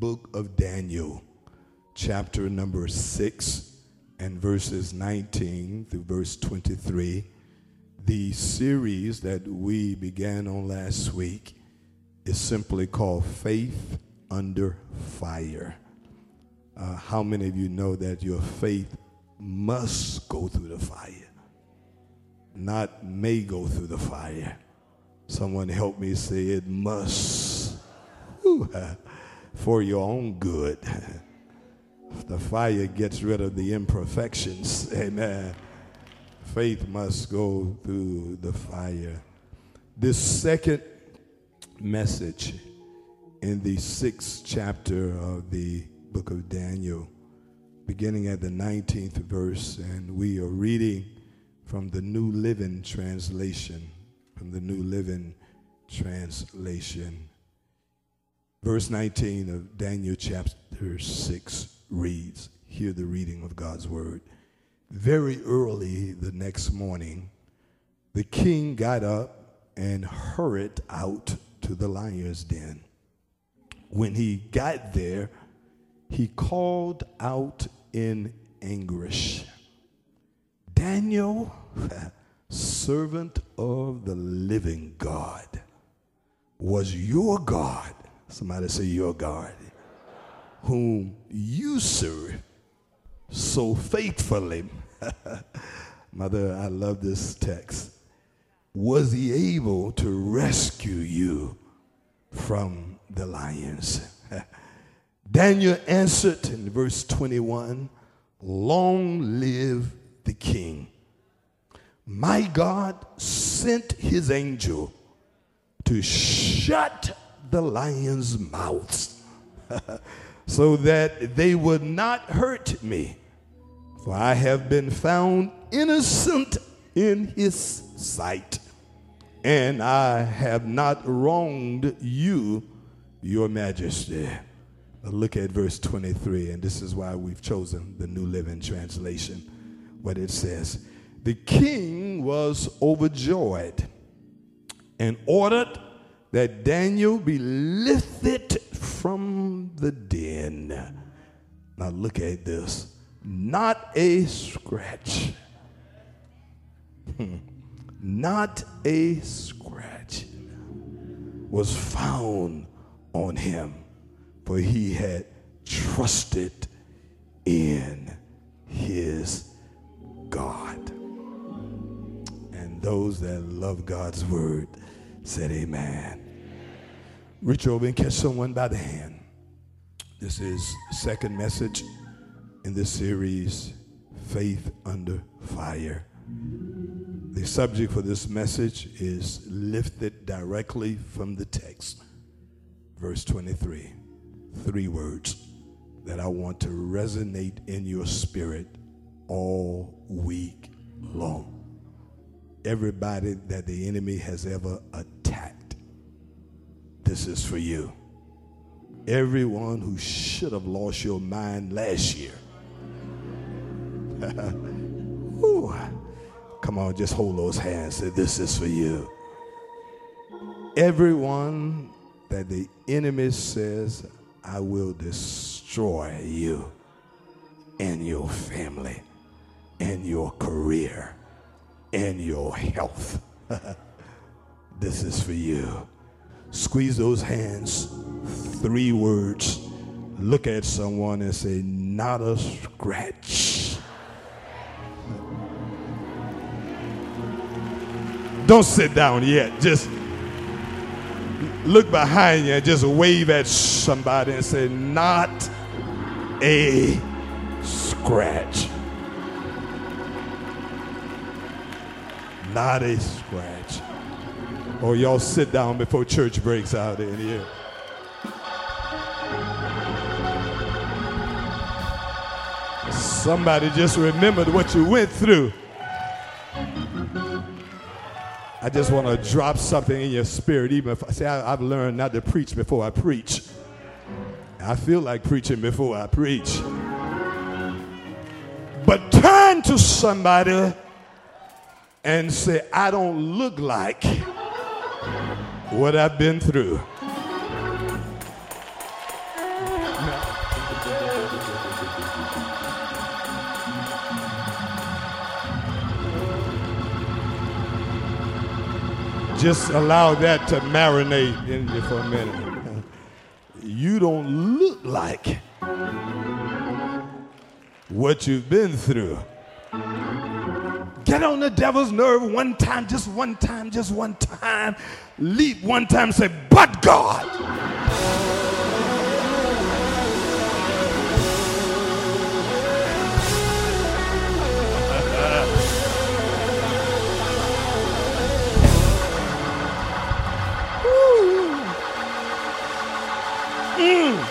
book of Daniel, chapter number 6, and verses 19 through verse 23. The series that we began on last week is simply called Faith Under Fire. Uh, how many of you know that your faith must go through the fire? Not may go through the fire. Someone help me say it must. Whew, for your own good. The fire gets rid of the imperfections. Amen. Faith must go through the fire. This second message in the sixth chapter of the book of Daniel, beginning at the 19th verse, and we are reading from the New Living Translation. From the New Living Translation. Verse 19 of Daniel chapter 6 reads Hear the reading of God's word. Very early the next morning, the king got up and hurried out to the lion's den. When he got there, he called out in anguish Daniel, servant of the living God, was your God Somebody say, Your God, whom you serve so faithfully. Mother, I love this text. Was he able to rescue you from the lions? Daniel answered in verse 21 Long live the king. My God sent his angel to shut the lions' mouths so that they would not hurt me. For I have been found innocent in his sight, and I have not wronged you, your majesty. look at verse 23, and this is why we've chosen the New Living Translation. What it says The king was overjoyed and ordered that Daniel be lifted from the den. Now look at this. Not a scratch. Hmm. Not a scratch was found on him, for he had trusted in his God. And those that love God's word said, Amen. Reach over and catch someone by the hand. This is second message in this series, Faith Under Fire. The subject for this message is lifted directly from the text, verse 23. Three words that I want to resonate in your spirit all week long everybody that the enemy has ever attacked. This is for you. Everyone who should have lost your mind last year. Come on, just hold those hands. Say, This is for you. Everyone that the enemy says, I will destroy you and your family and your career and your health. this is for you. Squeeze those hands. Three words. Look at someone and say, not a scratch. Don't sit down yet. Just look behind you and just wave at somebody and say, not a scratch. Not a scratch. Or oh, y'all sit down before church breaks out in here. Somebody just remembered what you went through. I just want to drop something in your spirit, even if I say I, have learned not to preach before I preach. I feel like preaching before I preach. But turn to somebody and say, I don't look like what I've been through. Just allow that to marinate in you for a minute. You don't look like what you've been through. Get on the devil's nerve one time, just one time, just one time. Leap one time, say, but God. Mm.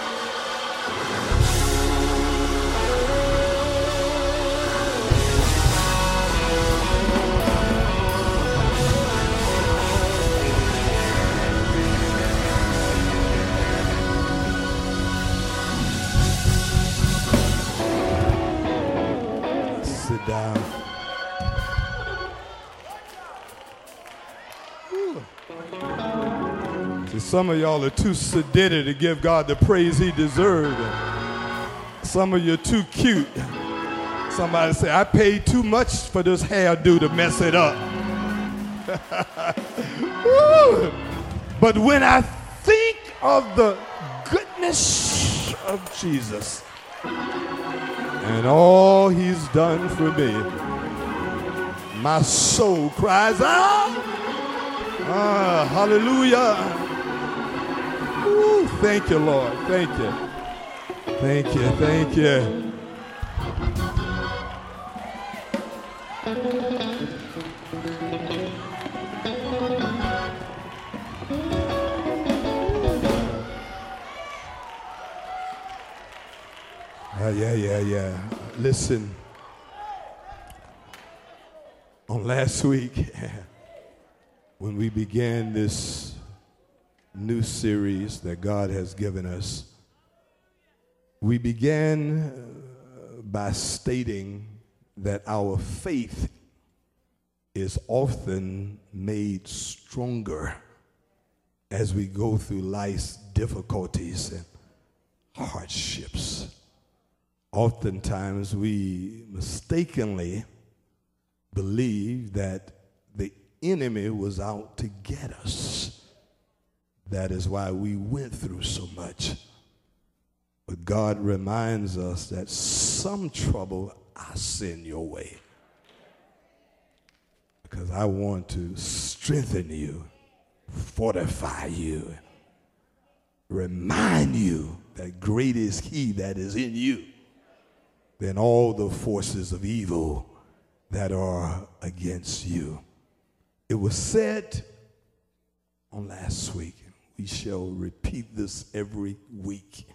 Some of y'all are too sedated to give God the praise he deserves. Some of you are too cute. Somebody say, I paid too much for this hairdo to mess it up. but when I think of the goodness of Jesus and all he's done for me, my soul cries out, ah, hallelujah. Ooh, thank you, Lord. Thank you. Thank you. Thank you. Yeah, yeah, yeah. Listen, on last week, when we began this new series that God has given us. We began uh, by stating that our faith is often made stronger as we go through life's difficulties and hardships. Oftentimes, we mistakenly believe that the enemy was out to get us. That is why we went through so much. But God reminds us that some trouble I send your way. Because I want to strengthen you, fortify you, remind you that great is He that is in you than all the forces of evil that are against you. It was said on last week we shall repeat this every week.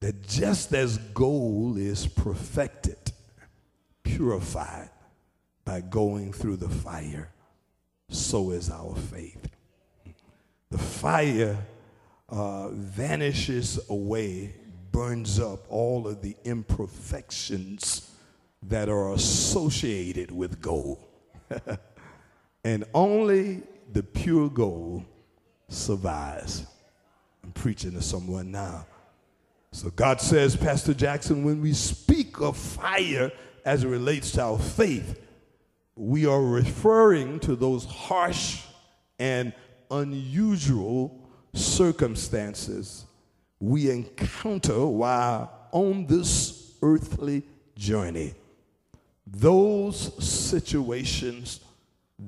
That just as gold is perfected, purified by going through the fire, so is our faith. The fire uh, vanishes away, burns up all of the imperfections that are associated with gold. and only the pure gold survives. I'm preaching to someone now. So God says, Pastor Jackson, when we speak of fire as it relates to our faith, we are referring to those harsh and unusual circumstances we encounter while on this earthly journey. Those situations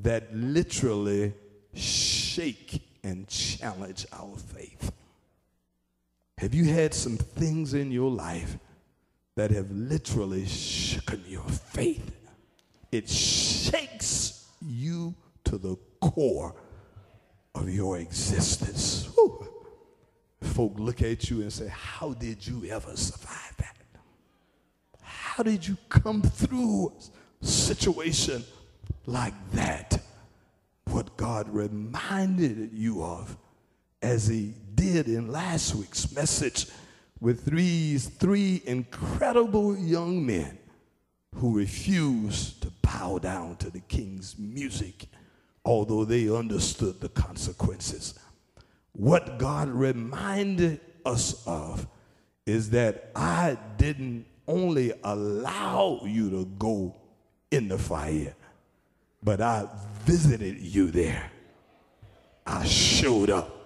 that literally shake and challenge our faith. Have you had some things in your life that have literally shaken your faith? It shakes you to the core of your existence. Folk look at you and say, How did you ever survive that? How did you come through a situation like that? what God reminded you of as he did in last week's message with these three incredible young men who refused to bow down to the king's music, although they understood the consequences. What God reminded us of is that I didn't only allow you to go in the fire, but I visited you there. I showed up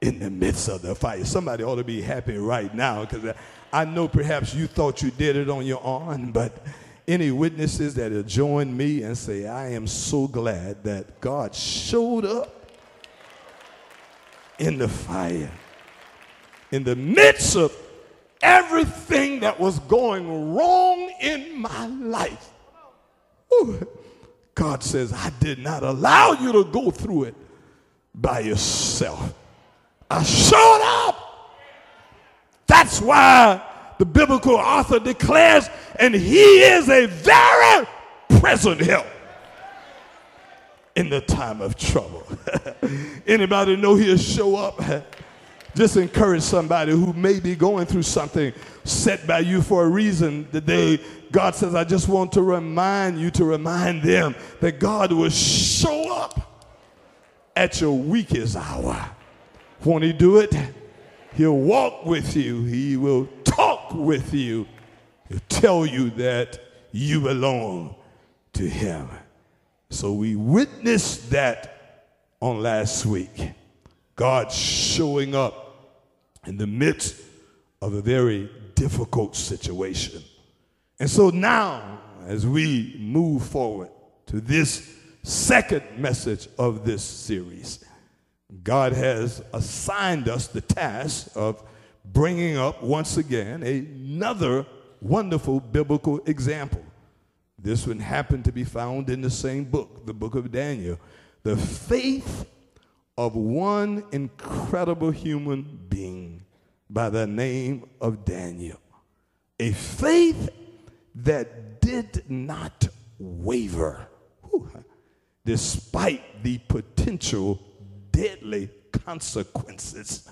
in the midst of the fire. Somebody ought to be happy right now because I know perhaps you thought you did it on your own, but any witnesses that will join me and say, I am so glad that God showed up in the fire, in the midst of everything that was going wrong in my life. Ooh, God says, I did not allow you to go through it by yourself. I showed up. That's why the biblical author declares, and he is a very present help in the time of trouble. Anybody know he'll show up? Just encourage somebody who may be going through something set by you for a reason today. God says, I just want to remind you to remind them that God will show up at your weakest hour. Won't he do it? He'll walk with you. He will talk with you. He'll tell you that you belong to him. So we witnessed that on last week. God showing up in the midst of a very difficult situation. And so now, as we move forward to this second message of this series, God has assigned us the task of bringing up once again another wonderful biblical example. This one happened to be found in the same book, the book of Daniel. The faith of one incredible human being by the name of Daniel. A faith that did not waver whew, despite the potential deadly consequences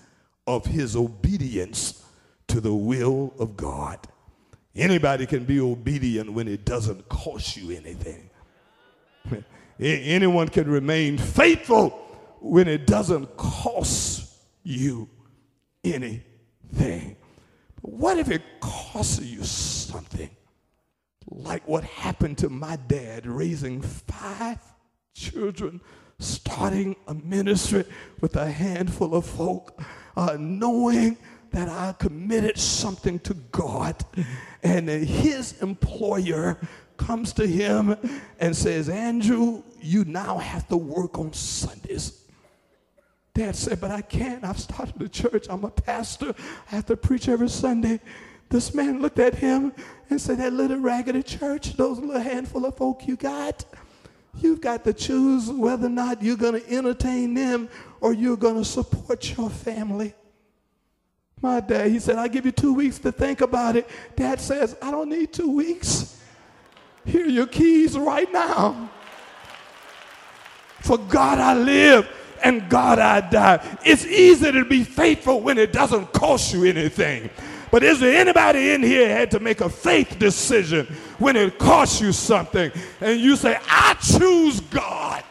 of his obedience to the will of God. Anybody can be obedient when it doesn't cost you anything. Anyone can remain faithful when it doesn't cost you anything. But what if it costs you something? Like what happened to my dad raising five children, starting a ministry with a handful of folk, uh, knowing that I committed something to God. And his employer comes to him and says, Andrew, you now have to work on Sundays. Dad said, But I can't. I've started a church. I'm a pastor. I have to preach every Sunday. This man looked at him and said, That little raggedy church, those little handful of folk you got, you've got to choose whether or not you're going to entertain them or you're going to support your family. My dad, he said, I'll give you two weeks to think about it. Dad says, I don't need two weeks. Here are your keys right now. For God I live and God I die. It's easy to be faithful when it doesn't cost you anything. But is there anybody in here had to make a faith decision when it costs you something and you say, I choose God?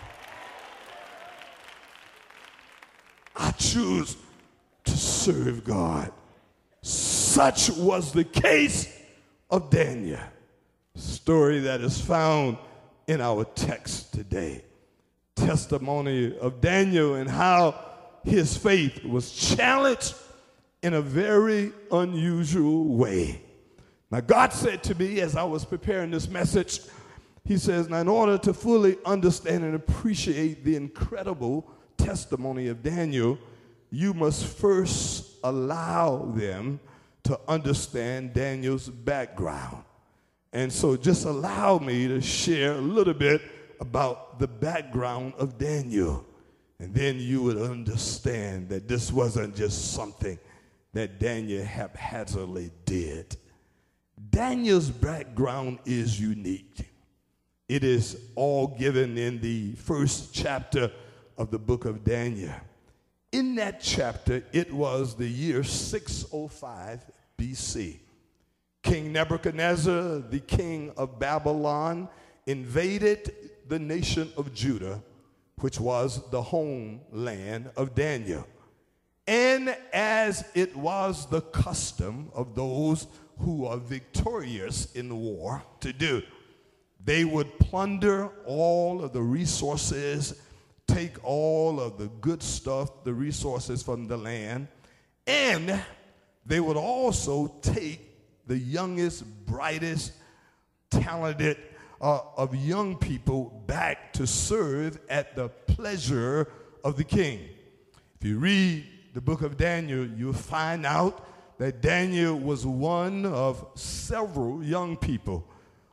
I choose to serve God. Such was the case of Daniel, story that is found in our text today. Testimony of Daniel and how his faith was challenged in a very unusual way. Now, God said to me as I was preparing this message, He says, Now, in order to fully understand and appreciate the incredible testimony of Daniel, you must first allow them to understand Daniel's background. And so just allow me to share a little bit about the background of Daniel. And then you would understand that this wasn't just something that Daniel haphazardly did. Daniel's background is unique. It is all given in the first chapter of the book of Daniel. In that chapter, it was the year 605 BC. King Nebuchadnezzar, the king of Babylon, invaded the nation of Judah, which was the homeland of Daniel. And as it was the custom of those who are victorious in war to do, they would plunder all of the resources, take all of the good stuff, the resources from the land, and they would also take the youngest, brightest, talented uh, of young people back to serve at the pleasure of the king. If you read the book of Daniel, you'll find out that Daniel was one of several young people.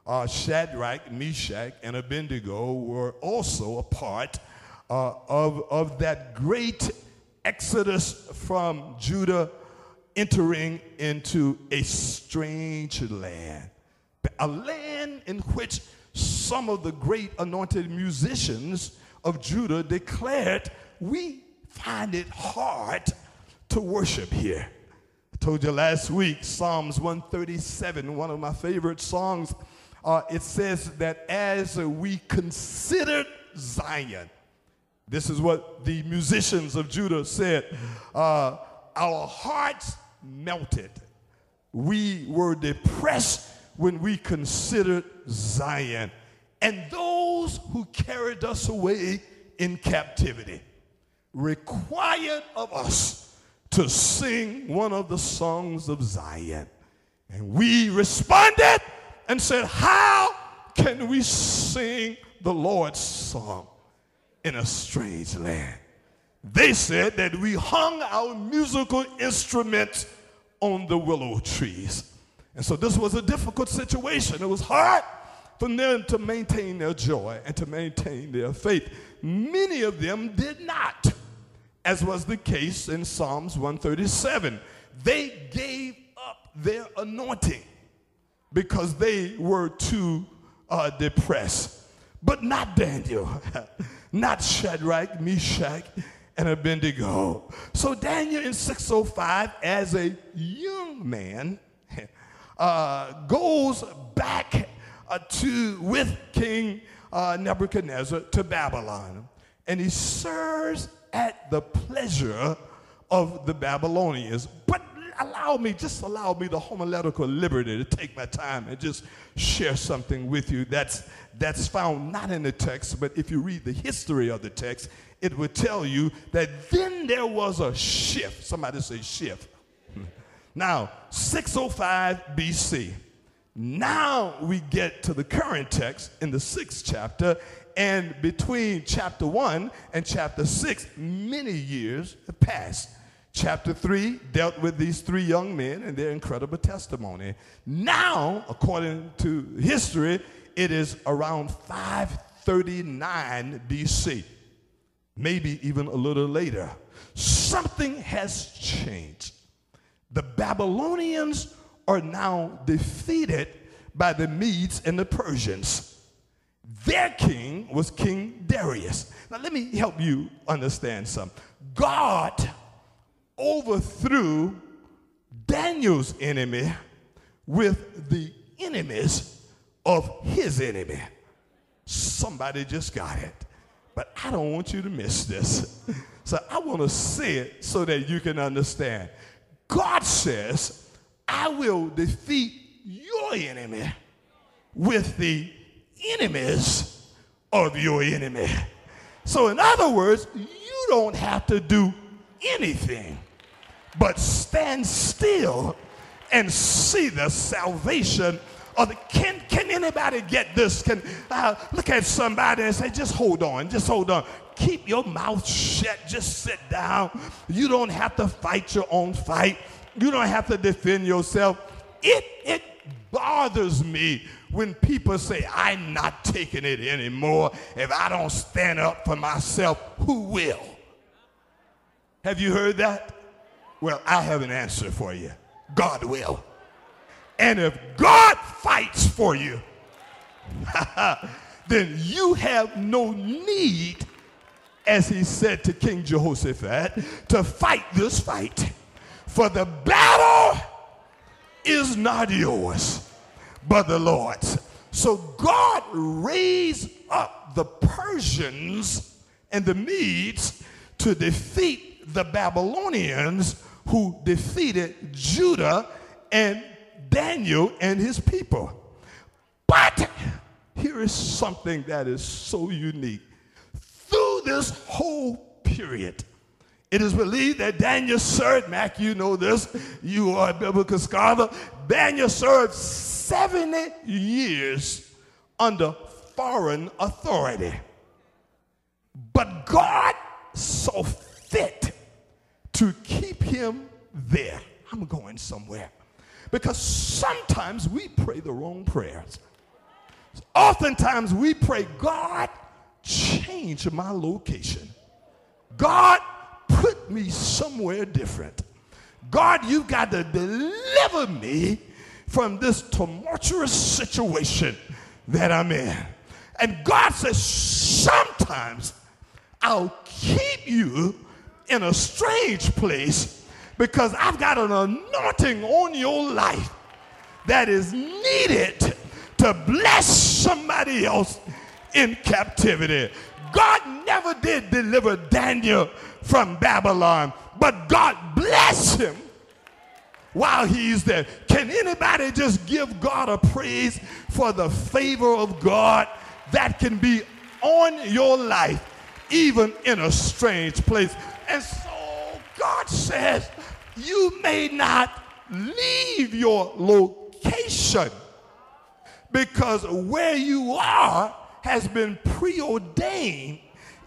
Uh, Shadrach, Meshach, and Abednego were also a part uh, of, of that great exodus from Judah entering into a strange land. A land in which some of the great anointed musicians of Judah declared, We find it hard to worship here. I told you last week, Psalms 137, one of my favorite songs, uh, it says that as we considered Zion, this is what the musicians of Judah said, uh, our hearts melted. We were depressed when we considered Zion and those who carried us away in captivity required of us to sing one of the songs of Zion. And we responded and said, How can we sing the Lord's song in a strange land? They said that we hung our musical instruments on the willow trees. And so this was a difficult situation. It was hard for them to maintain their joy and to maintain their faith. Many of them did not, as was the case in Psalms 137. They gave up their anointing because they were too uh, depressed. But not Daniel, not Shadrach, Meshach, and Abednego. So Daniel in 605, as a young man, uh, goes back uh, to with King uh, Nebuchadnezzar to Babylon, and he serves at the pleasure of the Babylonians. But allow me, just allow me the homiletical liberty to take my time and just share something with you that's that's found not in the text, but if you read the history of the text, it would tell you that then there was a shift. Somebody say shift. now, 605 BC. Now we get to the current text in the sixth chapter, and between chapter one and chapter six, many years have passed. Chapter 3 dealt with these three young men and their incredible testimony. Now, according to history, it is around 539 BC, maybe even a little later. Something has changed. The Babylonians are now defeated by the Medes and the Persians. Their king was King Darius. Now, let me help you understand something. God overthrew Daniel's enemy with the enemies of his enemy. Somebody just got it. But I don't want you to miss this. So I want to say it so that you can understand. God says, I will defeat your enemy with the enemies of your enemy. So, in other words, you don't have to do anything but stand still and see the salvation of the can can anybody get this? Can uh, look at somebody and say just hold on just hold on. Keep your mouth shut just sit down. You don't have to fight your own fight. You don't have to defend yourself. It it bothers me when people say i'm not taking it anymore. If i don't stand up for myself who will? Have you heard that? Well, I have an answer for you. God will. And if God fights for you, then you have no need, as he said to King Jehoshaphat, to fight this fight. For the battle is not yours, but the Lord's. So God raised up the Persians and the Medes to defeat the Babylonians who defeated Judah and Daniel and his people. But here is something that is so unique. Through this whole period, it is believed that Daniel served, Mac, you know this, you are a biblical scholar. Daniel served 70 years under foreign authority. But God saw fit to keep him there. I'm going somewhere. Because sometimes we pray the wrong prayers. Oftentimes we pray, God, change my location. God, put me somewhere different. God, you've got to deliver me from this tumultuous situation that I'm in. And God says, sometimes I'll keep you in a strange place because I've got an anointing on your life that is needed to bless somebody else in captivity. God never did deliver Daniel from Babylon, but God blessed him while he's there. Can anybody just give God a praise for the favor of God that can be on your life, even in a strange place? And so God says, You may not leave your location because where you are has been preordained,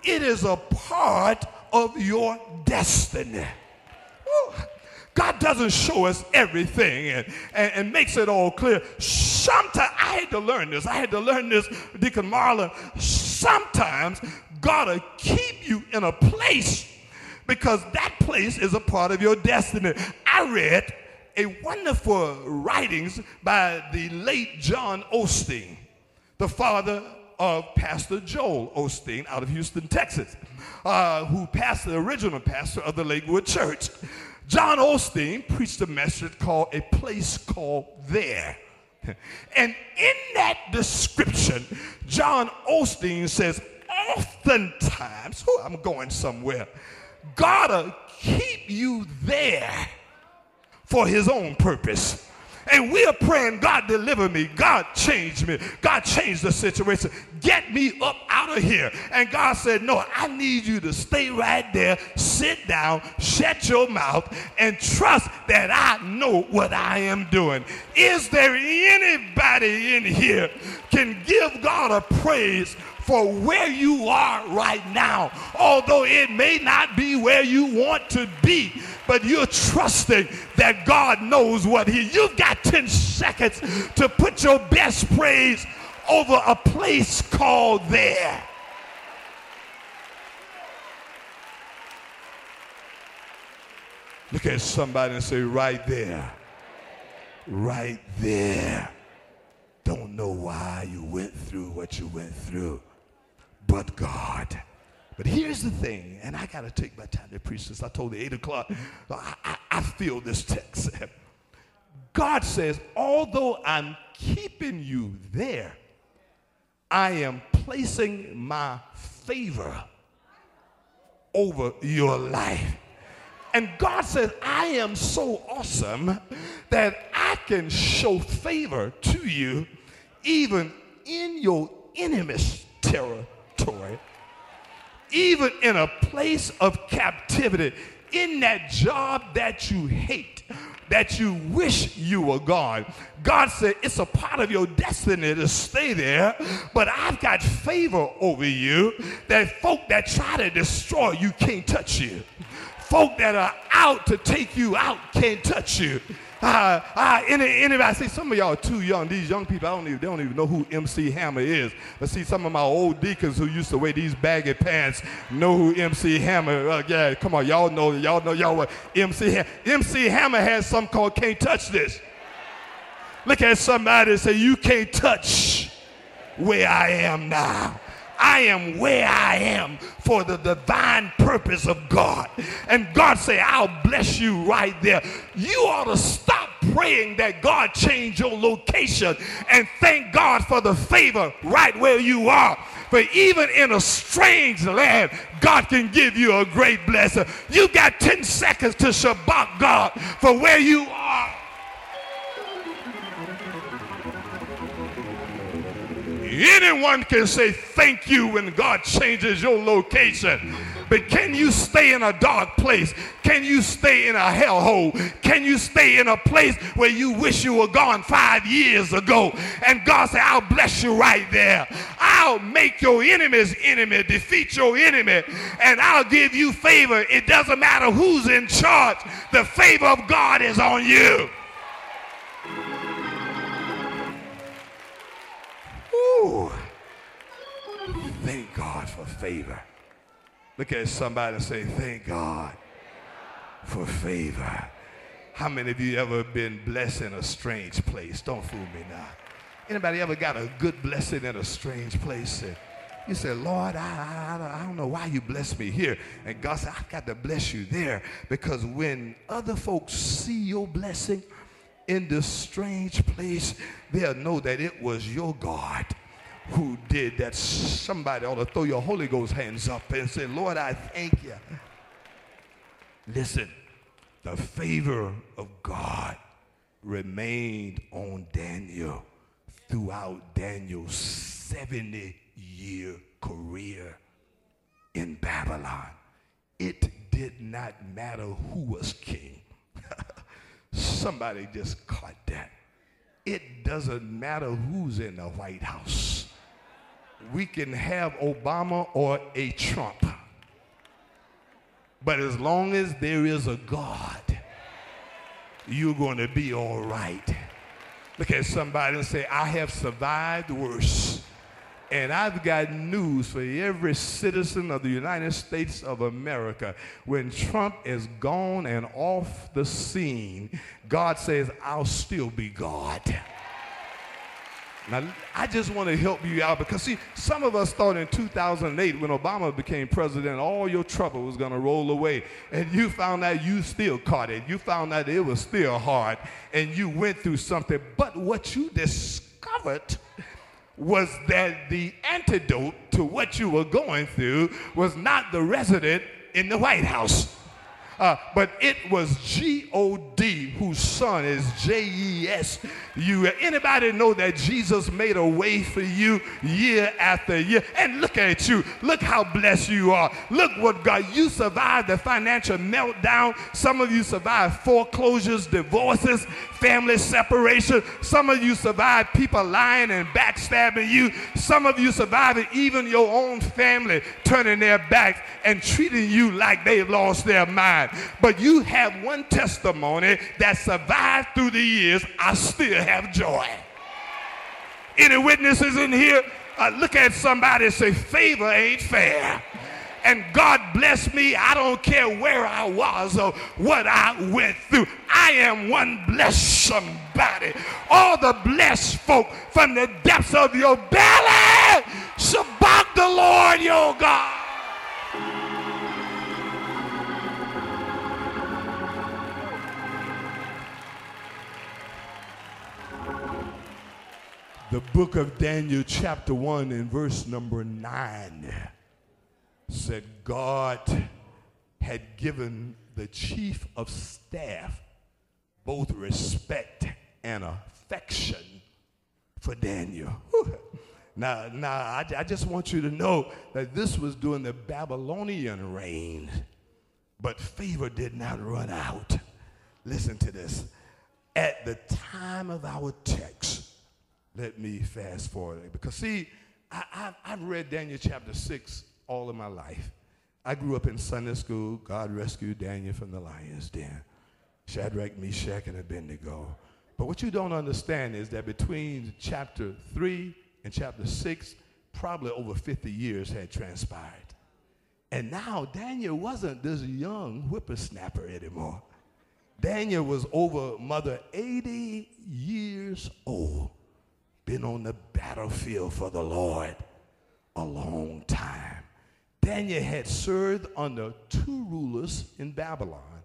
it is a part of your destiny. God doesn't show us everything and, and, and, makes it all clear. Sometimes I had to learn this. I had to learn this, Deacon Marlon. Sometimes God will keep you in a place because that place is a part of your destiny. I read a wonderful writings by the late John Osteen, the father of Pastor Joel Osteen out of Houston, Texas, uh, who passed the original pastor of the Lakewood Church. John Osteen preached a message called A Place Called There. And in that description, John Osteen says, oftentimes, oh, I'm going somewhere, God will keep you there for his own purpose. And we are praying, God, deliver me. God, change me. God, change the situation. Get me up out of here. And God said, No, I need you to stay right there, sit down, shut your mouth, and trust that I know what I am doing. Is there anybody in here can give God a praise for where you are right now. Although it may not be where you want to be, but you're trusting that God knows what He. You've got 10 seconds to put your best praise over a place called there. Look at somebody and say, right there. Right there. Don't know why you went through what you went through but God. But here's the thing, and I got to take my time to preach this. I told you 8 o'clock, I, I, I feel this text. God says, although I'm keeping you there, I am placing my favor over your life. And God says, I am so awesome that I can show favor to you even in your enemy's terror territory, even in a place of captivity, in that job that you hate, that you wish you were gone. God said, It's a part of your destiny to stay there, but I've got favor over you that folk that try to destroy you can't touch you. Folk that are out to take you out can't touch you. Uh, uh, any, anybody see some of y'all are too young. These young people, I don't even, they don't even know who MC Hammer is. But see, some of my old deacons who used to wear these baggy pants know who MC Hammer. Uh, yeah, come on, y'all know, y'all know, y'all what MC Hammer. MC Hammer has something called "Can't Touch This." Look at somebody and say, "You can't touch where I am now." I am where I am for the divine purpose of God. And God say, I'll bless you right there. You ought to stop praying that God change your location and thank God for the favor right where you are. For even in a strange land, God can give you a great blessing. You got 10 seconds to shabach God for where you are. Anyone can say thank you when God changes your location. But can you stay in a dark place? Can you stay in a hellhole? Can you stay in a place where you wish you were gone five years ago? And God said, I'll bless you right there. I'll make your enemy's enemy defeat your enemy, and I'll give you favor. It doesn't matter who's in charge, the favor of God is on you. Ooh. Thank God for favor. Look at somebody and say, Thank God for favor. How many of you ever been blessed in a strange place? Don't fool me now. Anybody ever got a good blessing in a strange place? And you said, Lord, I, I, I don't know why you blessed me here. And God said, I've got to bless you there because when other folks see your blessing in this strange place, they'll know that it was your God who did that. Somebody ought to throw your Holy Ghost hands up and say, Lord, I thank you. Listen, the favor of God remained on Daniel throughout Daniel's 70 year career in Babylon. It did not matter who was king. Somebody just caught that. It doesn't matter who's in the White House we can have Obama or a Trump. But as long as there is a God, you're going to be all right. Look at somebody and say, I have survived worse. And I've got news for every citizen of the United States of America. When Trump is gone and off the scene, God says, I'll still be God. Now, I just want to help you out because, see, some of us thought in 2008 when Obama became president, all your trouble was going to roll away. And you found out you still caught it. You found out it was still hard. And you went through something. But what you discovered was that the antidote to what you were going through was not the resident in the White House. Uh, but it was G-O-D, whose son is J-E-S-U. Anybody know that Jesus made a way for you year after year? And look at you. Look how blessed you are. Look what God, you survived the financial meltdown. Some of you survived foreclosures, divorces, family separation. Some of you survived people lying and backstabbing you. Some of you survived even your own family turning their back and treating you like they've lost their mind. But you have one testimony that survived through the years. I still have joy. Any witnesses in here? Uh, look at somebody say, favor ain't fair. And God bless me. I don't care where I was or what I went through. I am one blessed somebody. All the blessed folk from the depths of your belly. shabach the Lord your God. The book of Daniel, chapter 1, and verse number 9, said God had given the chief of staff both respect and affection for Daniel. Now, now I, I just want you to know that this was during the Babylonian reign, but favor did not run out. Listen to this. At the time of our text, let me fast forward. Because, see, I, have read Daniel chapter 6 all of my life. I grew up in Sunday school. God rescued Daniel from the lion's den. Shadrach, Meshach, and Abednego. But what you don't understand is that between chapter 3 and chapter 6, probably over 50 years had transpired. And now Daniel wasn't this young whippersnapper anymore. Daniel was over mother 80 years old been on the battlefield for the Lord a long time. Daniel had served under two rulers in Babylon.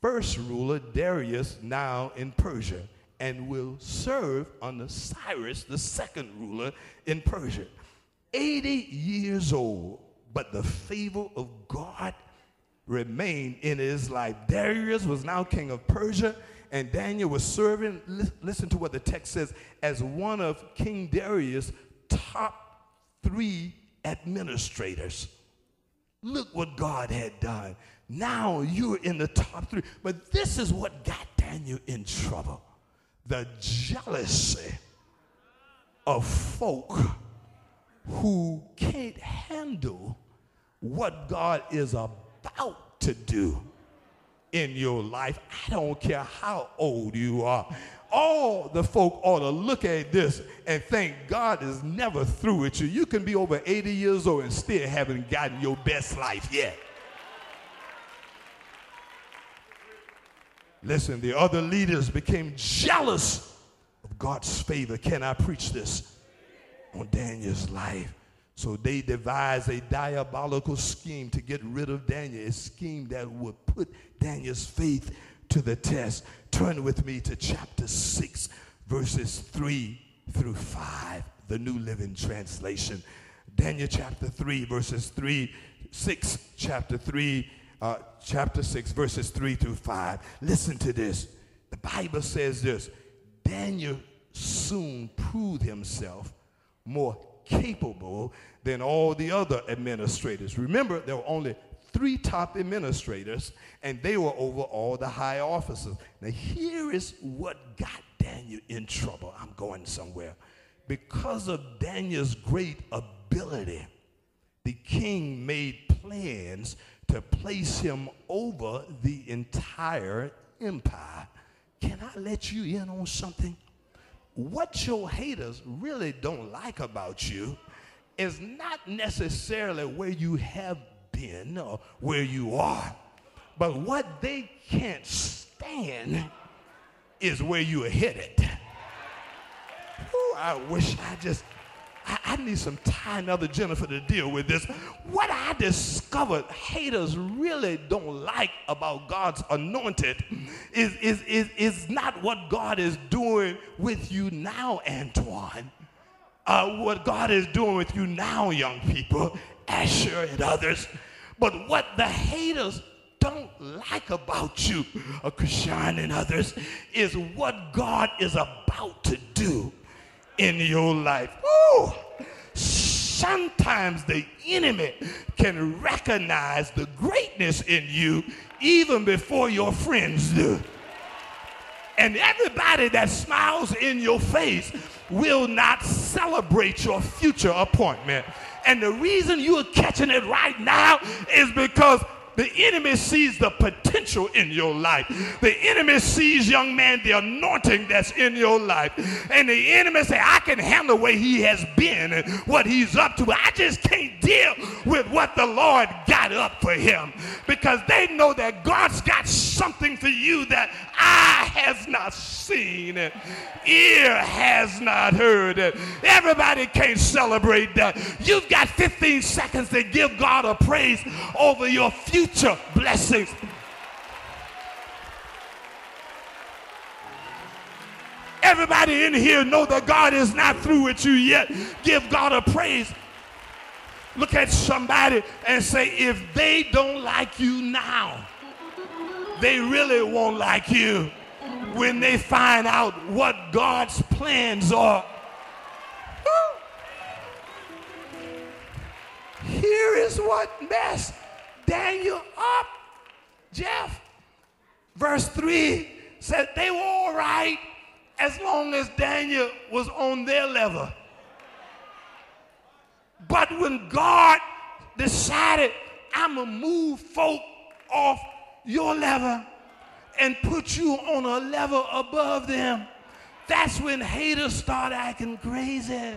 First ruler, Darius, now in Persia, and will serve under Cyrus, the second ruler in Persia. 80 years old, but the favor of God remained in his life. Darius was now king of Persia, and Daniel was serving, listen to what the text says, as one of King Darius' top three administrators. Look what God had done. Now you're in the top three. But this is what got Daniel in trouble the jealousy of folk who can't handle what God is about to do in your life. I don't care how old you are. All the folk ought to look at this and think God is never through with you. You can be over 80 years old and still haven't gotten your best life yet. Listen, the other leaders became jealous of God's favor. Can I preach this on Daniel's life? So they devised a diabolical scheme to get rid of Daniel, a scheme that would put Daniel's faith to the test. Turn with me to chapter 6, verses 3 through 5, the New Living Translation. Daniel chapter 3, verses 3, 6, chapter 3 uh, chapter 6, verses 3 through 5. Listen to this. The Bible says this Daniel soon proved himself more capable than all the other administrators. Remember, there were only three top administrators, and they were over all the high officers. Now, here is what got Daniel in trouble. I'm going somewhere. Because of Daniel's great ability, the king made plans to place him over the entire empire. Can I let you in on something? What your haters really don't like about you is not necessarily where you have been or where you are, but what they can't stand is where you are headed. Ooh, I wish I just I, I need some time, other Jennifer, to deal with this. What I discovered haters really don't like about God's anointed is, is, is, is not what God is doing with you now, Antoine. Uh, what God is doing with you now, young people, Asher and others. But what the haters don't like about you, uh, Krishan and others, is what God is about to do in your life. Ooh, sometimes the enemy can recognize the greatness in you even before your friends do. And everybody that smiles in your face will not celebrate your future appointment. And the reason you're catching it right now is because the enemy sees the potential in your life. The enemy sees, young man, the anointing that's in your life. And the enemy say, I can handle where he has been and what he's up to. I just can't deal with what the Lord got up for him. Because they know that God's got something for you that eye has not seen and ear has not heard. Everybody can't celebrate that. You've got 15 seconds to give God a praise over your future future blessings. Everybody in here know that God is not through with you yet. Give God a praise. Look at somebody and say, if they don't like you now, they really won't like you when they find out what God's plans are. Here is what mess Daniel up. Jeff, verse 3 said they were all right as long as Daniel was on their level. But when God decided, I'm going to move folk off your level and put you on a level above them, that's when haters start acting crazy.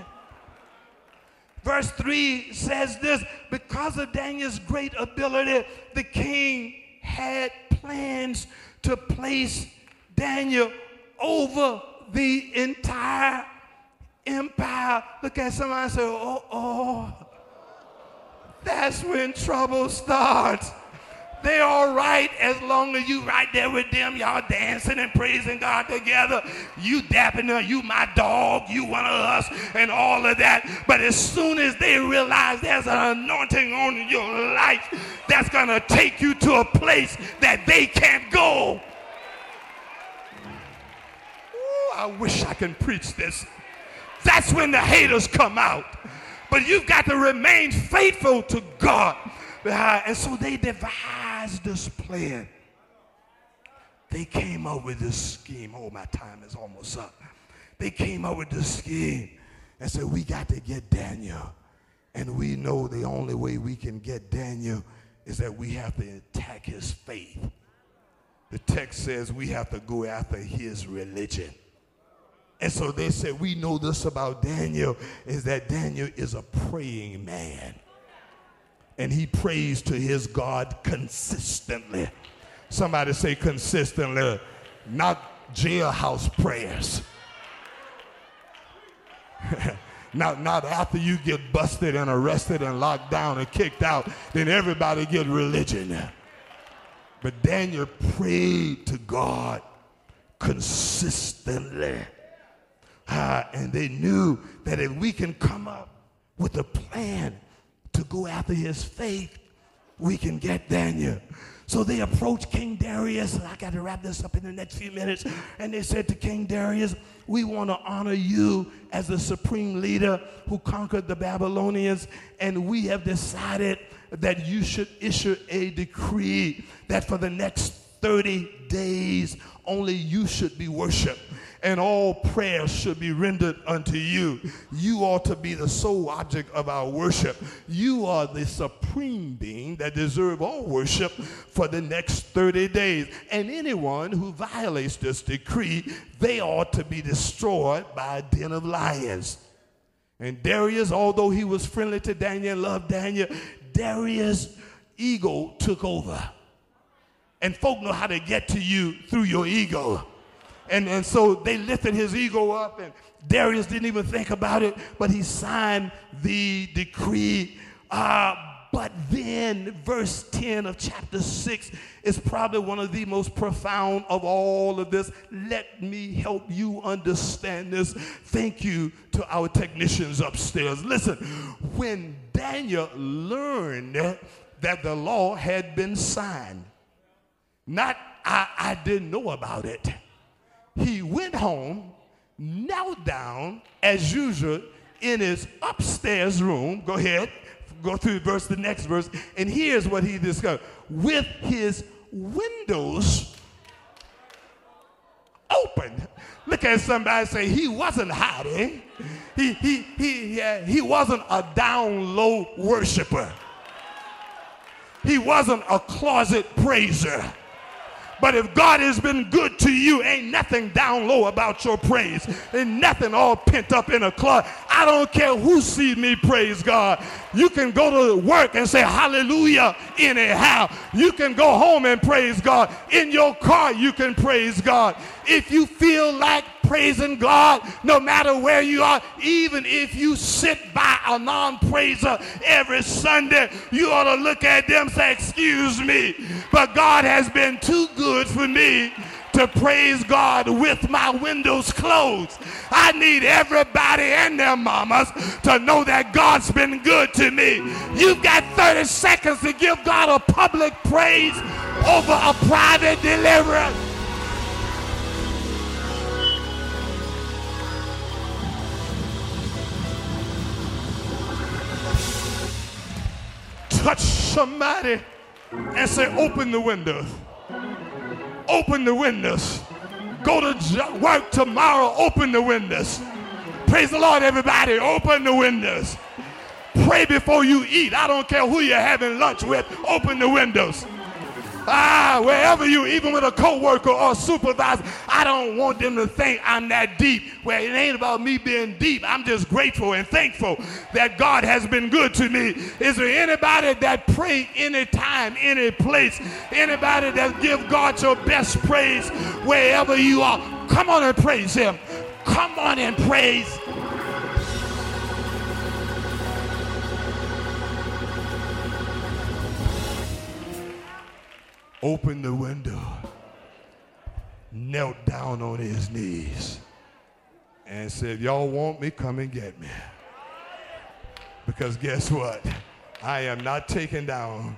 Verse 3 says this because of Daniel's great ability, the king had plans to place Daniel over the entire empire. Look at somebody and say, oh, oh. That's when trouble starts. They all right as long as you right there with them. Y'all dancing and praising God together. You dapping her, you my dog, you one of us, and all of that. But as soon as they realize there's an anointing on your life that's gonna take you to a place that they can't go. Ooh, I wish I can preach this. That's when the haters come out. But you've got to remain faithful to God. Uh, and so they this plan. They came up with this scheme. Oh, my time is almost up. They came up with this scheme and said, We got to get Daniel. And we know the only way we can get Daniel is that we have to attack his faith. The text says we have to go after his religion. And so they said, We know this about Daniel is that Daniel is a praying man and he prays to his God consistently. Somebody say consistently, not jailhouse prayers. not, not after you get busted and arrested and locked down and kicked out, then everybody get religion. But Daniel prayed to God consistently. Uh, and they knew that if we can come up with a plan to go after his faith, we can get Daniel. So they approached King Darius. And I got to wrap this up in the next few minutes. And they said to King Darius, We want to honor you as the supreme leader who conquered the Babylonians. And we have decided that you should issue a decree that for the next 30 days only you should be worshiped and all prayers should be rendered unto you. You ought to be the sole object of our worship. You are the supreme being that deserve all worship for the next 30 days. And anyone who violates this decree, they ought to be destroyed by a den of lions. And Darius, although he was friendly to Daniel, loved Daniel, Darius' ego took over. And folk know how to get to you through your ego. And, and so they lifted his ego up, and Darius didn't even think about it, but he signed the decree. Uh, but then, verse 10 of chapter 6 is probably one of the most profound of all of this. Let me help you understand this. Thank you to our technicians upstairs. Listen, when Daniel learned that the law had been signed, not I, I didn't know about it he went home, knelt down as usual in his upstairs room. Go ahead, go through verse, the next verse, and here's what he discovered with his windows open. Look at somebody say he wasn't hiding. He, he, he, he, he wasn't a down low worshiper. He wasn't a closet praiser. But if God has been good to you, ain't nothing down low about your praise. Ain't nothing all pent up in a closet. I don't care who sees me praise God. You can go to work and say hallelujah anyhow. You can go home and praise God. In your car, you can praise God. If you feel like praising God no matter where you are. Even if you sit by a non praiser every Sunday, you ought to look at them say, Excuse me, but God has been too good for me to praise God with my windows closed. I need everybody and their mamas to know that God's been good to me. You've got 30 seconds to give God a public praise over a private deliverance. Touch somebody and say, Open the windows. Open the windows. Go to work tomorrow, open the windows. Praise the Lord, everybody. Open the windows. Pray before you eat. I don't care who you're having lunch with. Open the windows. Ah, wherever you, even with a coworker or supervisor, I don't want them to think I'm that deep. Well, it ain't about me being deep. I'm just grateful and thankful that God has been good to me. Is there anybody that pray anytime, any place? Anybody that give God your best praise wherever you are? Come on and praise Him. Come on and praise opened the window, knelt down on his knees, and said, Y'all want me? Come and get me. Because guess what? I am not taken down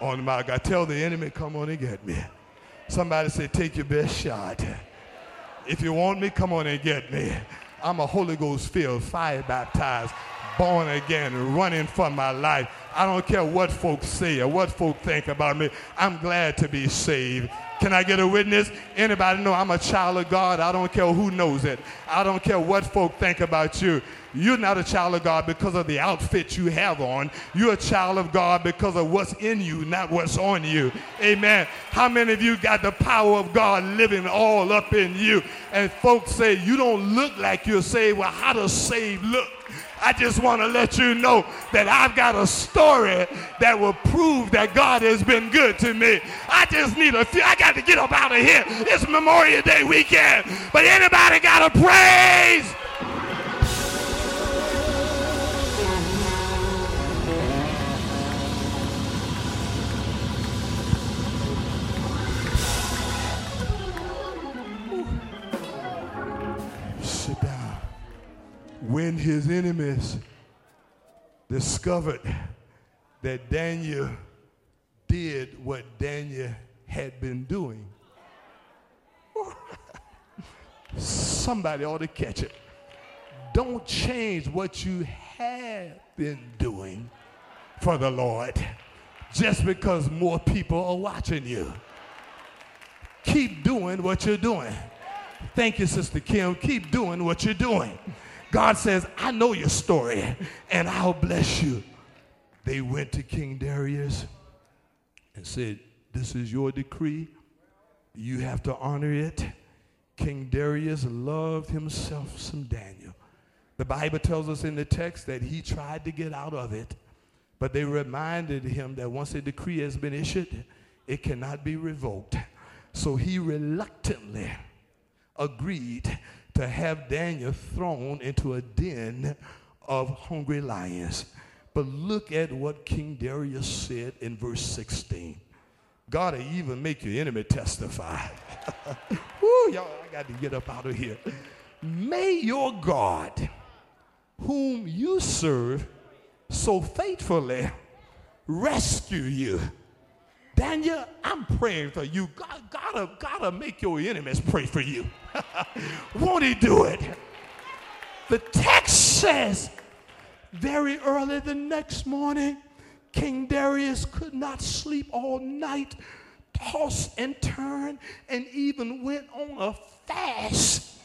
on my God. Tell the enemy, come on and get me. Somebody say, take your best shot. If you want me, come on and get me. I'm a Holy Ghost filled, fire baptized, born again, running for my life. I don't care what folks say or what folks think about me. I'm glad to be saved. Can I get a witness? Anybody know I'm a child of God? I don't care who knows it. I don't care what folk think about you. You're not a child of God because of the outfit you have on. You're a child of God because of what's in you, not what's on you. Amen. How many of you got the power of God living all up in you? And folks say, You don't look like you're saved. Well, how does saved look? I just want to let you know that I've got a story that will prove that God has been good to me. I just need a few. I got to get up out of here. It's Memorial Day weekend. But anybody got a praise? When his enemies discovered that Daniel did what Daniel had been doing, somebody ought to catch it. Don't change what you have been doing for the Lord just because more people are watching you. Keep doing what you're doing. Thank you, Sister Kim. Keep doing what you're doing. God says, I know your story and I'll bless you. They went to King Darius and said, This is your decree. You have to honor it. King Darius loved himself some Daniel. The Bible tells us in the text that he tried to get out of it, but they reminded him that once a decree has been issued, it cannot be revoked. So he reluctantly agreed to have Daniel thrown into a den of hungry lions. But look at what King Darius said in verse 16. God will even make your enemy testify. Woo, y'all, I got to get up out of here. May your God, whom you serve so faithfully, rescue you Daniel, I'm praying for you. God gotta, gotta make your enemies pray for you. Won't he do it? The text says, very early the next morning, King Darius could not sleep all night, tossed and turned, and even went on a fast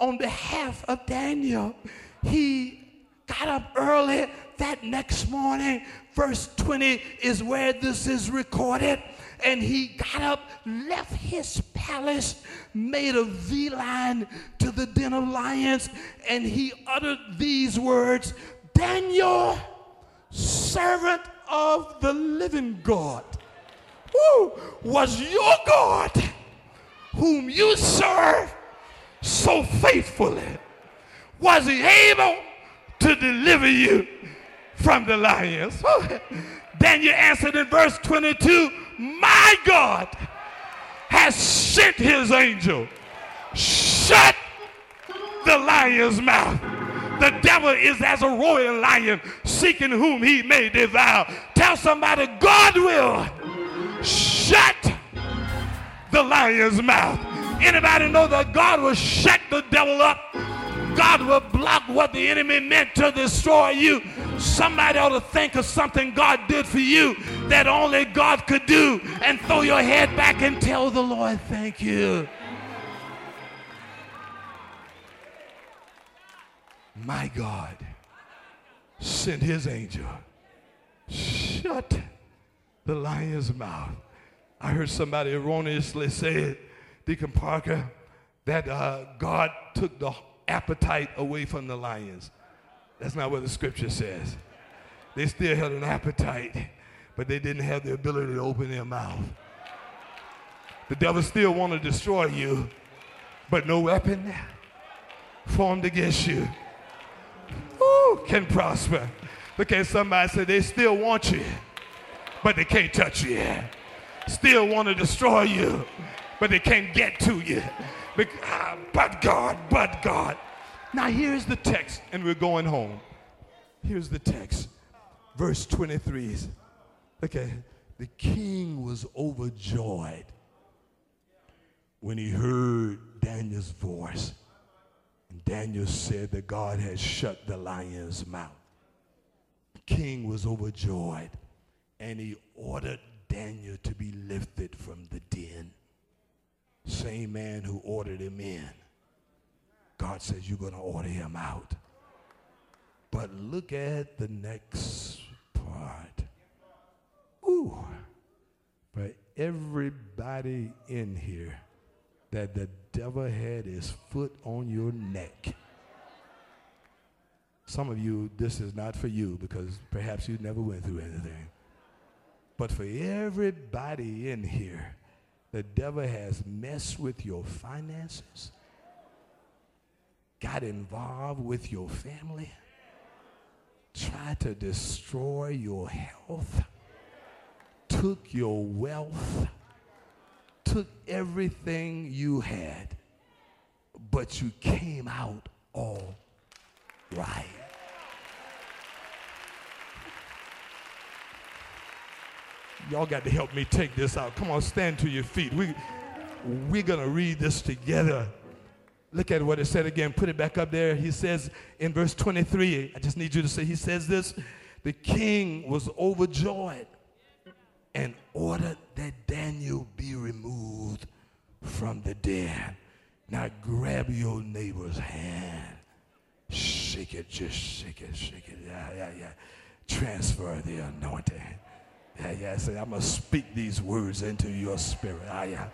on behalf of Daniel. He got up early that next morning, verse 20 is where this is recorded. And he got up, left his palace, made a V line to the den of lions, and he uttered these words Daniel, servant of the living God, who was your God, whom you serve so faithfully. Was he able to deliver you from the lions. Daniel answered in verse 22 My God has sent his angel, shut the lion's mouth. The devil is as a royal lion seeking whom he may devour. Tell somebody, God will shut the lion's mouth. Anybody know that God will shut the devil up? God will block what the enemy meant to destroy you. Somebody ought to think of something God did for you that only God could do and throw your head back and tell the Lord, thank you. My God sent his angel. Shut the lion's mouth. I heard somebody erroneously say, it, Deacon Parker, that uh, God took the appetite away from the lions. That's not what the scripture says. They still had an appetite, but they didn't have the ability to open their mouth. The devil still want to destroy you, but no weapon formed against you Ooh, can prosper. Look at somebody say they still want you, but they can't touch you. still want to destroy you, but they can't get to you. But, ah, God, but God. Now here's the text, and we're going home. Here's the text. Verse 23. Okay. The king was overjoyed when he heard Daniel's voice. And Daniel said that God had shut the lion's mouth. The king was overjoyed and he ordered Daniel to be lifted from the den. Same man who ordered him in. God says, You're going to order him out. But look at the next part. Ooh. For everybody in here that the devil had his foot on your neck. Some of you, this is not for you because perhaps you never went through anything. But for everybody in here, the devil has messed with your finances, got involved with your family, tried to destroy your health, took your wealth, took everything you had, but you came out all right. Y'all got to help me take this out. Come on, stand to your feet. We, we're going to read this together. Look at what it said again. Put it back up there. He says in verse 23, I just need you to say, he says this the king was overjoyed and ordered that Daniel be removed from the den. Now grab your neighbor's hand. Shake it, just shake it, shake it. Yeah, yeah, yeah. Transfer the anointing. Yeah, yeah. Say, I'm going to speak these words into your spirit. Ah, yeah.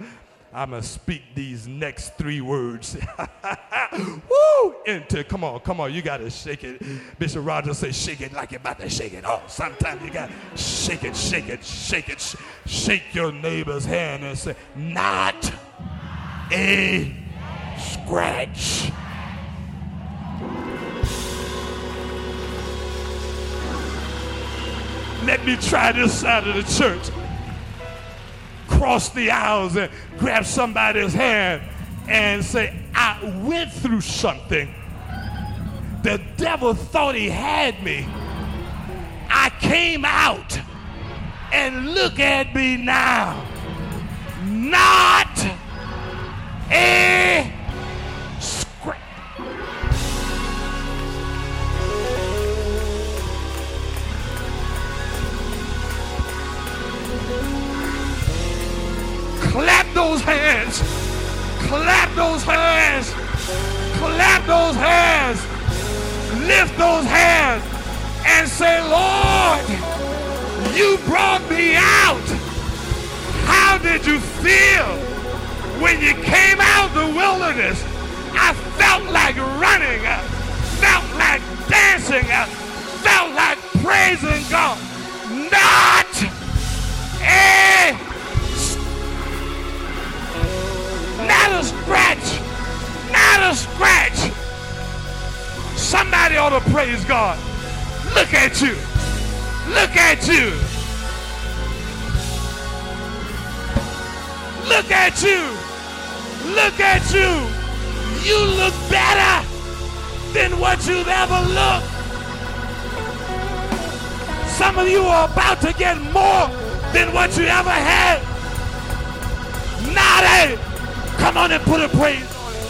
I'm going to speak these next three words. Woo! Into, come on, come on. You got to shake it. Bishop Rogers say, shake it like you're about to shake it off. Sometimes you got to shake it, shake it, shake it. Sh- shake your neighbor's hand and say, not a scratch. Let me try this side of the church. Cross the aisles and grab somebody's hand and say, I went through something. The devil thought he had me. I came out and look at me now. Not a those hands. Clap those hands. Clap those hands. Lift those hands and say, Lord, you brought me out. How did you feel when you came out of the wilderness? I felt like running. I felt like dancing. I felt like praising God. Not a Not a scratch. Not a scratch. Somebody ought to praise God. Look at you. Look at you. Look at you. Look at you. You look better than what you've ever looked. Some of you are about to get more than what you ever had. Not a Come on and put a praise on it.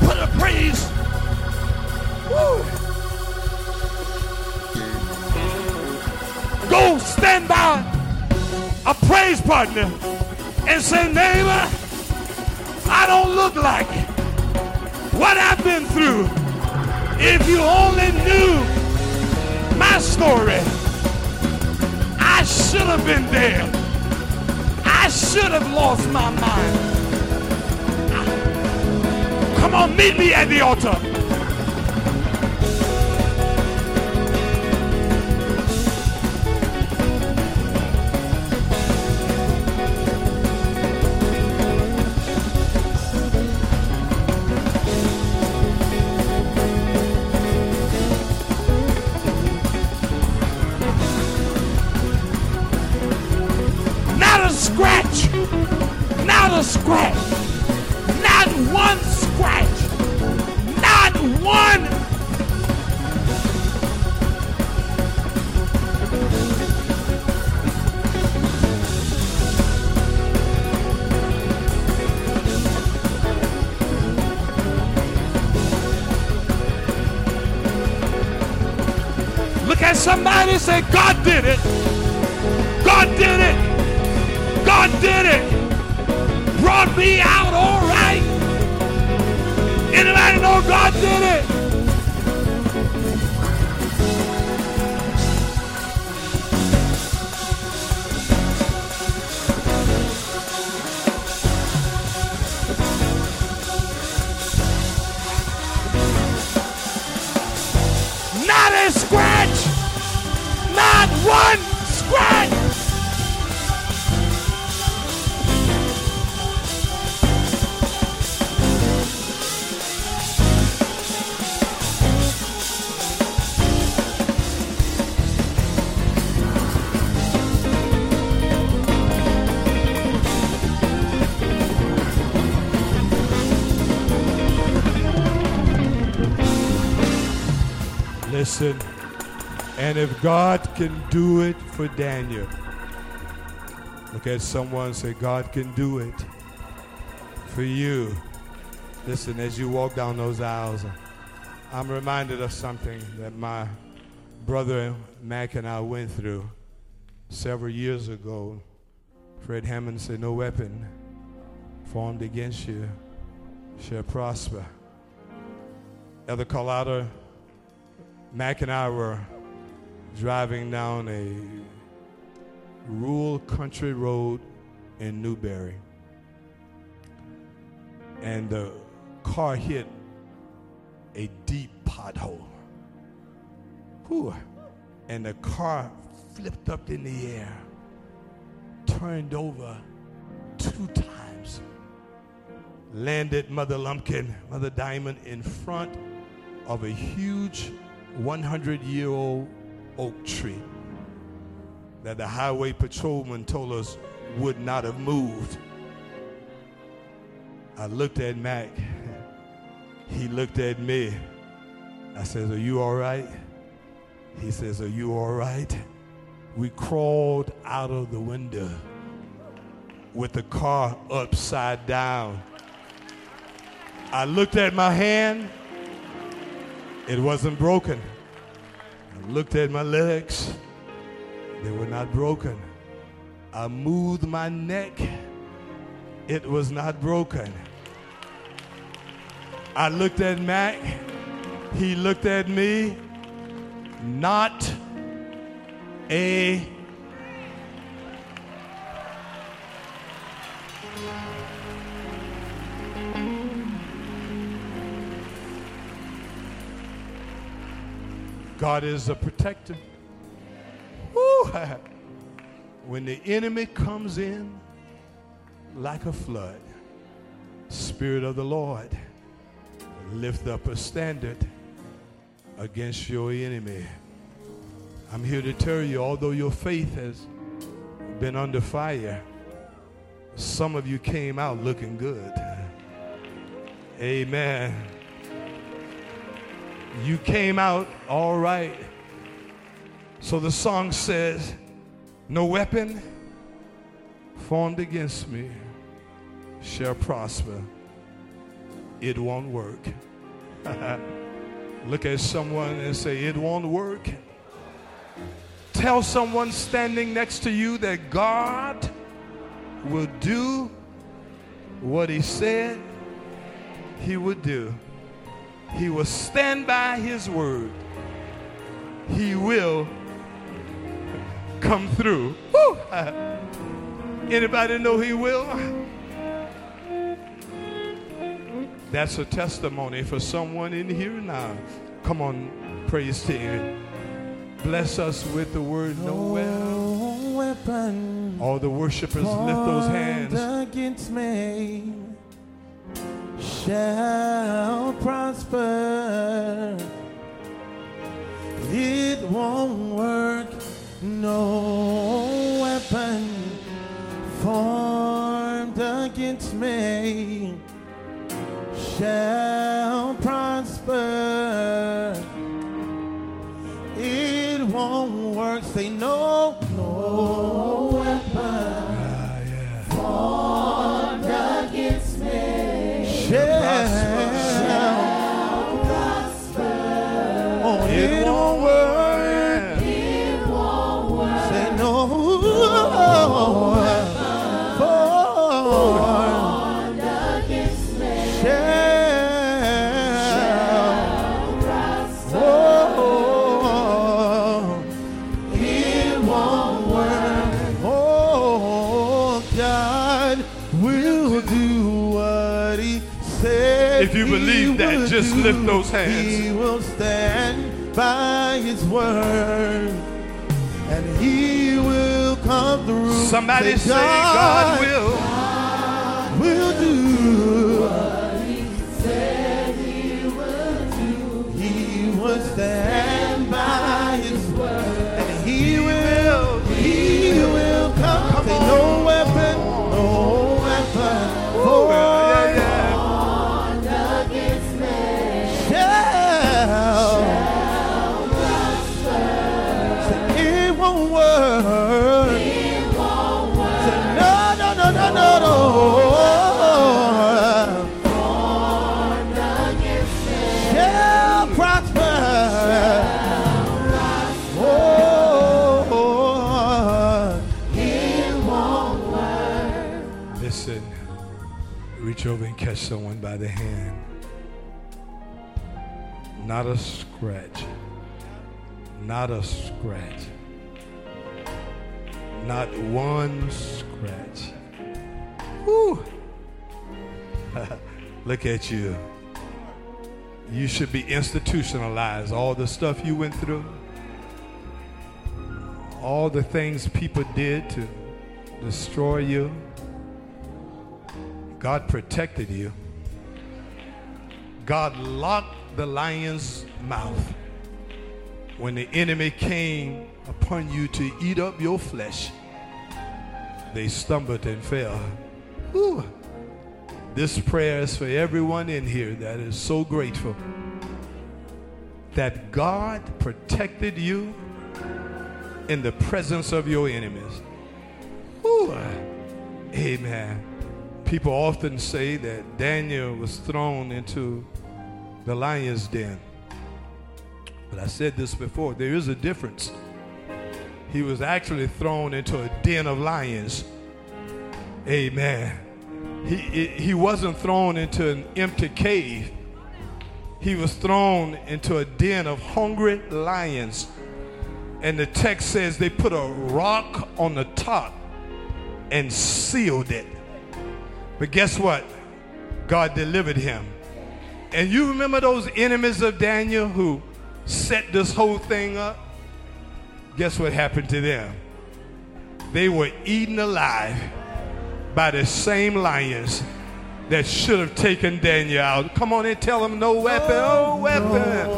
Put a praise. Woo. Go stand by a praise partner and say, neighbor, I don't look like what I've been through. If you only knew my story should have been dead. I should have lost my mind. Come on, meet me at the altar. God did it. God did it. God did it. Brought me And if God can do it for Daniel, look at someone say, God can do it for you. Listen, as you walk down those aisles, I'm reminded of something that my brother Mac and I went through several years ago. Fred Hammond said, No weapon formed against you shall prosper. Elder Carlotta, Mac and I were driving down a rural country road in Newberry. And the car hit a deep pothole. Whew. And the car flipped up in the air, turned over two times, landed Mother Lumpkin, Mother Diamond, in front of a huge 100 year old oak tree that the highway patrolman told us would not have moved. I looked at Mac. He looked at me. I says, Are you all right? He says, Are you all right? We crawled out of the window with the car upside down. I looked at my hand. It wasn't broken. I looked at my legs. They were not broken. I moved my neck. It was not broken. I looked at Mac. He looked at me. Not a God is a protector. When the enemy comes in like a flood, Spirit of the Lord, lift up a standard against your enemy. I'm here to tell you, although your faith has been under fire, some of you came out looking good. Amen. You came out all right. So the song says, No weapon formed against me shall prosper. It won't work. Look at someone and say, It won't work. Tell someone standing next to you that God will do what He said He would do. He will stand by His word. He will come through. Woo! Anybody know He will? That's a testimony for someone in here now. Come on, praise team. Bless us with the word no weapon All the worshipers lift those hands. Shall prosper. It won't work. No weapon formed against me shall prosper. It won't work. Say no just lift those hands. He will stand by His word, and He will come through. Somebody say, God will. will do. Catch someone by the hand. Not a scratch. Not a scratch. Not one scratch. Whew. Look at you. You should be institutionalized. All the stuff you went through, all the things people did to destroy you. God protected you. God locked the lion's mouth when the enemy came upon you to eat up your flesh. They stumbled and fell. Whew. This prayer is for everyone in here that is so grateful that God protected you in the presence of your enemies. Whew. Amen. People often say that Daniel was thrown into the lion's den. But I said this before there is a difference. He was actually thrown into a den of lions. Amen. He, he wasn't thrown into an empty cave. He was thrown into a den of hungry lions. And the text says they put a rock on the top and sealed it. But guess what? God delivered him. And you remember those enemies of Daniel who set this whole thing up? Guess what happened to them? They were eaten alive by the same lions that should have taken Daniel out. Come on and tell them no weapon, oh weapon.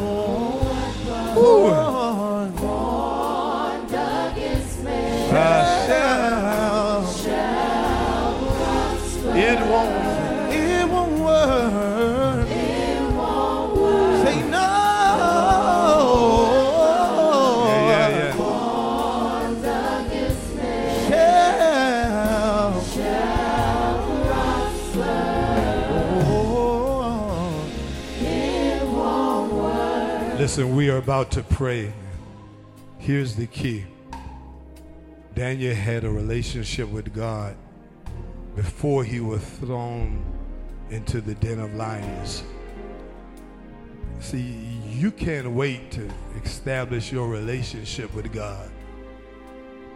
Ooh. Uh, it won't. It won't work. Say no. Yeah, yeah, yeah. Shall. Oh. It won't work. Listen, we are about to pray. Here's the key Daniel had a relationship with God before he was thrown into the den of lions. See, you can't wait to establish your relationship with God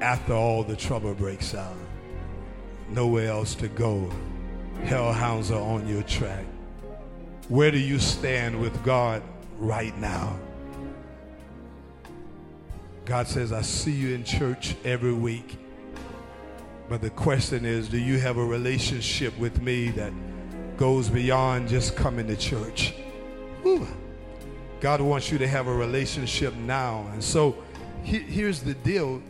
after all the trouble breaks out. Nowhere else to go. Hellhounds are on your track. Where do you stand with God right now? God says, I see you in church every week. But the question is, do you have a relationship with me that goes beyond just coming to church? Whew. God wants you to have a relationship now. And so he- here's the deal.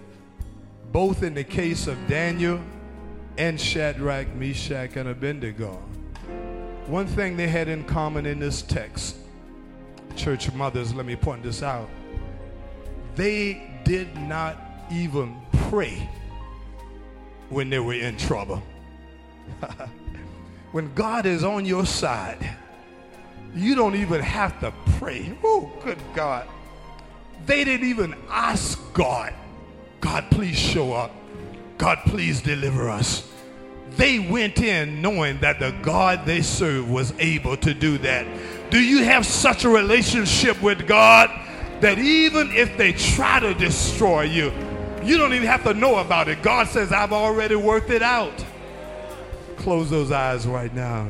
Both in the case of Daniel and Shadrach, Meshach, and Abednego. One thing they had in common in this text, church mothers, let me point this out. They did not even pray when they were in trouble. when God is on your side, you don't even have to pray. Oh, good God. They didn't even ask God, God, please show up. God, please deliver us. They went in knowing that the God they serve was able to do that. Do you have such a relationship with God that even if they try to destroy you, you don't even have to know about it. God says, I've already worked it out. Close those eyes right now.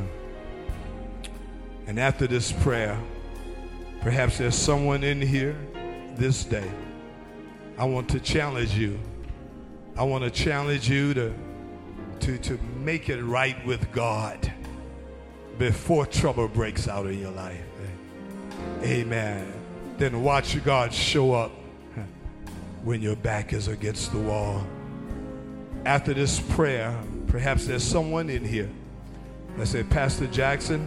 And after this prayer, perhaps there's someone in here this day. I want to challenge you. I want to challenge you to, to, to make it right with God before trouble breaks out in your life. Amen. Then watch God show up when your back is against the wall. After this prayer, perhaps there's someone in here that said, Pastor Jackson,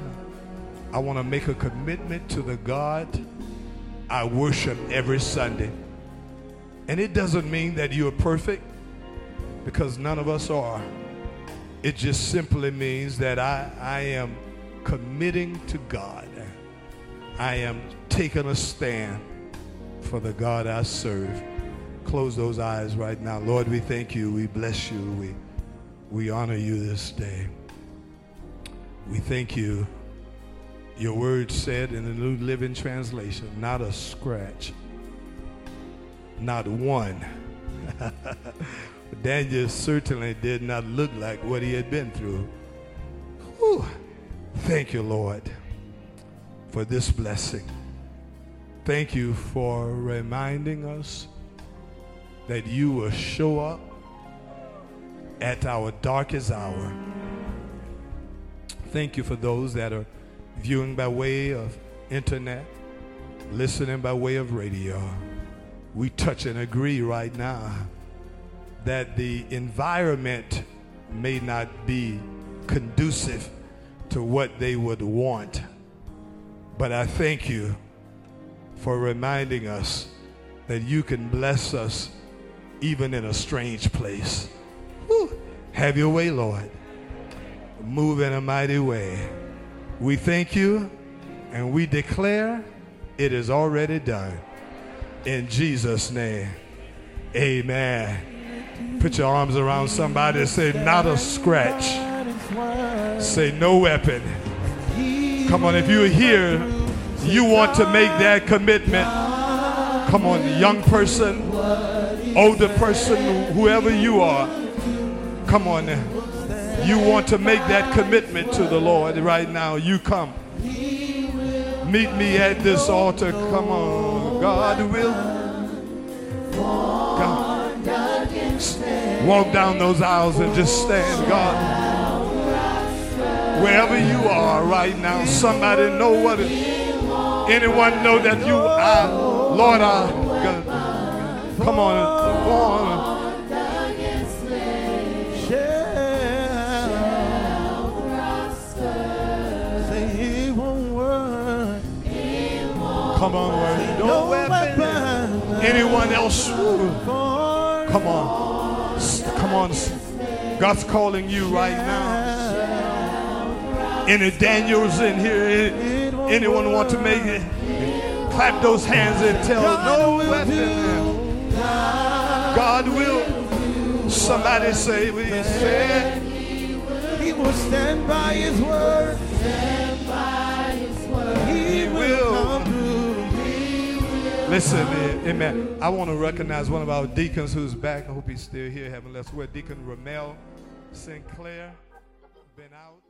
I want to make a commitment to the God I worship every Sunday. And it doesn't mean that you're perfect because none of us are. It just simply means that I, I am committing to God. I am taking a stand for the God I serve. Close those eyes right now. Lord, we thank you. We bless you. We, we honor you this day. We thank you your word said in the New Living Translation, not a scratch, not one. Daniel certainly did not look like what he had been through. Whew. Thank you, Lord, for this blessing. Thank you for reminding us that you will show up at our darkest hour. Thank you for those that are viewing by way of internet, listening by way of radio. We touch and agree right now that the environment may not be conducive to what they would want. But I thank you for reminding us that you can bless us even in a strange place. Have your way, Lord. Move in a mighty way. We thank you and we declare it is already done. In Jesus' name, amen. Put your arms around somebody and say, Not a scratch. Say, No weapon. Come on, if you're here, you want to make that commitment. Come on, young person, Oh, older person, whoever you are. Come on now you want to make that commitment to the Lord right now, you come. Meet me at this altar. Come on. God will. God. Walk down those aisles and just stand, God. Wherever you are right now, somebody know what it, anyone know that you are, Lord, I, God. Come on, come on. Come on, word. No weapon. Anyone else? Come on. Come on. God's calling you right now. Any Daniels in here? Anyone want to make it? Clap those hands and tell no weapon. God will. Somebody say, we said. He will stand by his word. He will. Listen, amen. I want to recognize one of our deacons who's back. I hope he's still here, having left. We're Deacon Ramel Sinclair. Been out